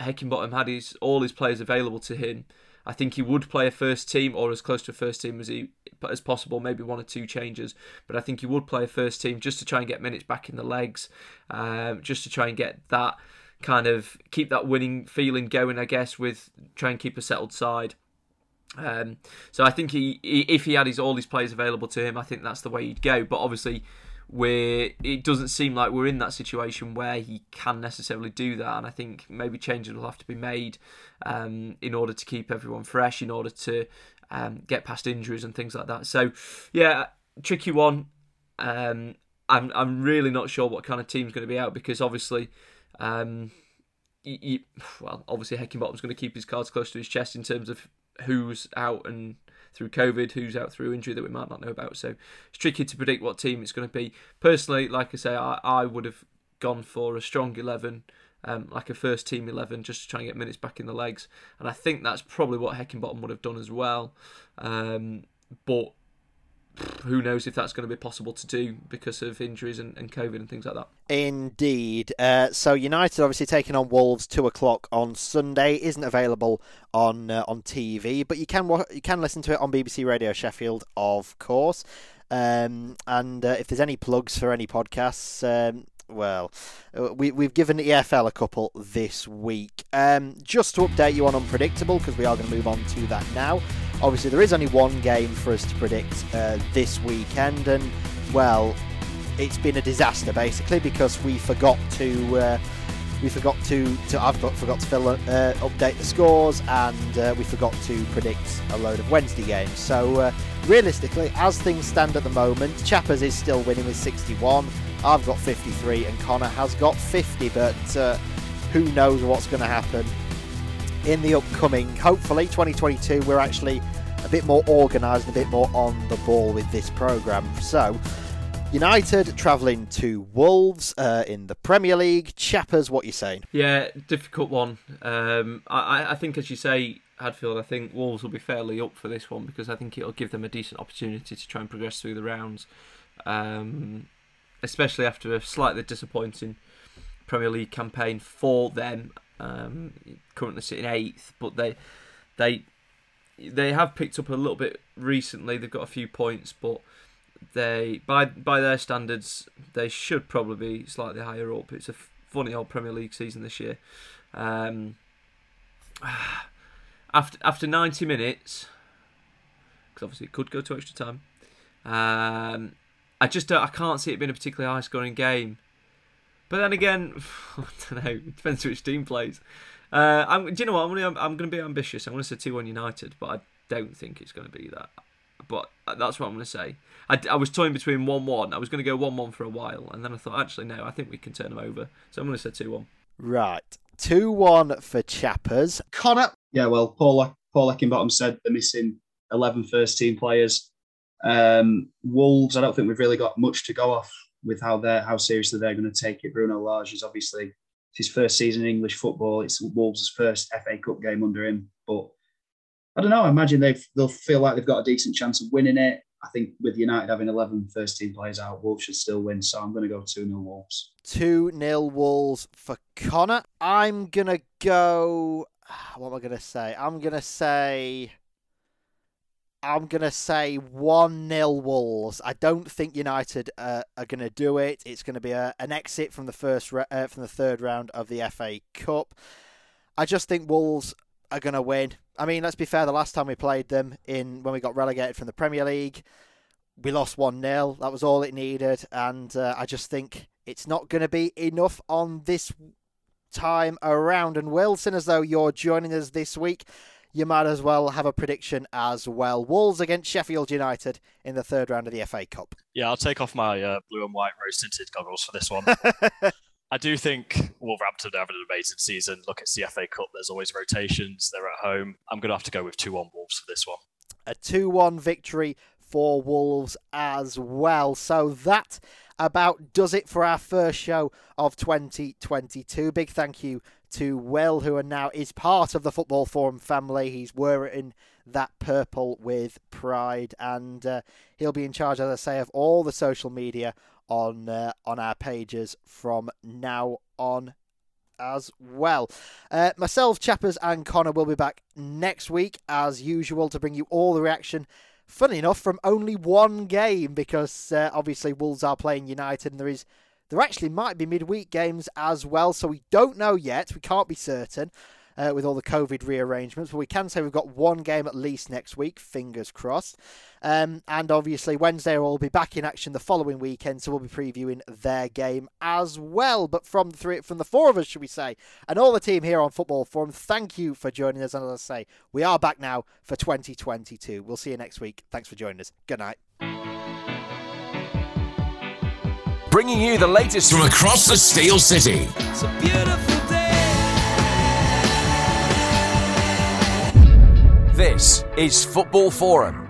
Speaker 8: Heckingbottom had his all his players available to him, I think he would play a first team or as close to a first team as he as possible, maybe one or two changes. But I think he would play a first team just to try and get minutes back in the legs, um, just to try and get that kind of keep that winning feeling going. I guess with try and keep a settled side. Um, so I think he, if he had his all his players available to him, I think that's the way he'd go. But obviously, where it doesn't seem like we're in that situation where he can necessarily do that. And I think maybe changes will have to be made um, in order to keep everyone fresh, in order to um, get past injuries and things like that. So, yeah, tricky one. Um, I'm I'm really not sure what kind of team's going to be out because obviously, um, you, you, well, obviously Heckingbottom's going to keep his cards close to his chest in terms of who's out and through COVID, who's out through injury that we might not know about. So it's tricky to predict what team it's going to be. Personally, like I say, I, I would have gone for a strong 11, um, like a first team 11, just to try and get minutes back in the legs. And I think that's probably what Heckingbottom would have done as well. Um, but who knows if that's going to be possible to do because of injuries and, and COVID and things like that.
Speaker 3: Indeed. Uh, so United obviously taking on Wolves two o'clock on Sunday isn't available on uh, on TV, but you can you can listen to it on BBC Radio Sheffield, of course. Um, and uh, if there's any plugs for any podcasts, um, well, uh, we, we've given the EFL a couple this week. Um, just to update you on Unpredictable, because we are going to move on to that now. Obviously, there is only one game for us to predict uh, this weekend, and, well, it's been a disaster basically because we forgot to. Uh, we forgot to, to I've got, forgot to fill, uh, update the scores and uh, we forgot to predict a load of Wednesday games. So uh, realistically, as things stand at the moment, Chappers is still winning with 61. I've got 53 and Connor has got 50, but uh, who knows what's going to happen in the upcoming, hopefully, 2022. We're actually a bit more organised, and a bit more on the ball with this programme. So, United travelling to Wolves uh, in the Premier League. Chappers, what you saying?
Speaker 8: Yeah, difficult one. Um, I, I think, as you say, Hadfield, I think Wolves will be fairly up for this one because I think it'll give them a decent opportunity to try and progress through the rounds. Um, especially after a slightly disappointing Premier League campaign for them. Um, currently sitting eighth, but they they they have picked up a little bit recently. They've got a few points, but they by by their standards they should probably be slightly higher up. It's a funny old Premier League season this year. Um, after after 90 minutes, because obviously it could go to extra time. Um, I just I can't see it being a particularly high scoring game. But then again, I don't know. It depends which team plays. Uh, I'm, do you know what? I'm going to I'm to be ambitious. I'm going to say two one United, but I don't think it's going to be that. But that's what I'm going to say. I, I was toying between one one. I was going to go one one for a while, and then I thought actually no, I think we can turn them over. So I'm going to say two one.
Speaker 3: Right, two one for Chappers. Connor.
Speaker 10: Yeah, well, Paul Paul Heckingbottom said they're missing 11 first team players. Um, Wolves, I don't think we've really got much to go off with how they're how seriously they're going to take it. Bruno Lage is obviously his first season in English football. It's Wolves' first FA Cup game under him, but I don't know. I imagine they they'll feel like they've got a decent chance of winning it. I think with United having 11 first team players out, Wolves should still win. So I'm going to go 2 0 Wolves.
Speaker 3: 2 0 Wolves for Connor. I'm going to go. What am I going to say? I'm going to say. I'm going to say 1 0 Wolves. I don't think United uh, are going to do it. It's going to be a, an exit from the first uh, from the third round of the FA Cup. I just think Wolves are going to win. I mean, let's be fair, the last time we played them in when we got relegated from the Premier League, we lost 1 0. That was all it needed. And uh, I just think it's not going to be enough on this time around. And Wilson, as though you're joining us this week, you might as well have a prediction as well. Wolves against Sheffield United in the third round of the FA Cup.
Speaker 9: Yeah, I'll take off my uh, blue and white rose tinted goggles for this one. I do think Wolverhampton have an amazing season. Look, it's the FA Cup. There's always rotations. They're at home. I'm going to have to go with 2 1 Wolves for this one.
Speaker 3: A 2 1 victory for Wolves as well. So that about does it for our first show of 2022. Big thank you to Will, who are now is part of the Football Forum family. He's wearing that purple with pride, and uh, he'll be in charge, as I say, of all the social media on uh, on our pages from now on as well. Uh, myself, Chappers, and Connor will be back next week as usual to bring you all the reaction. Funny enough, from only one game because uh, obviously Wolves are playing United, and there is there actually might be midweek games as well. So we don't know yet. We can't be certain uh, with all the COVID rearrangements. But we can say we've got one game at least next week, fingers crossed. Um, and obviously, Wednesday will be back in action the following weekend, so we'll be previewing their game as well. But from the three, from the four of us, should we say, and all the team here on Football Forum, thank you for joining us. And as I say, we are back now for 2022. We'll see you next week. Thanks for joining us. Good night.
Speaker 4: Bringing you the latest
Speaker 5: from across the Steel City.
Speaker 2: It's a beautiful
Speaker 4: This is Football Forum.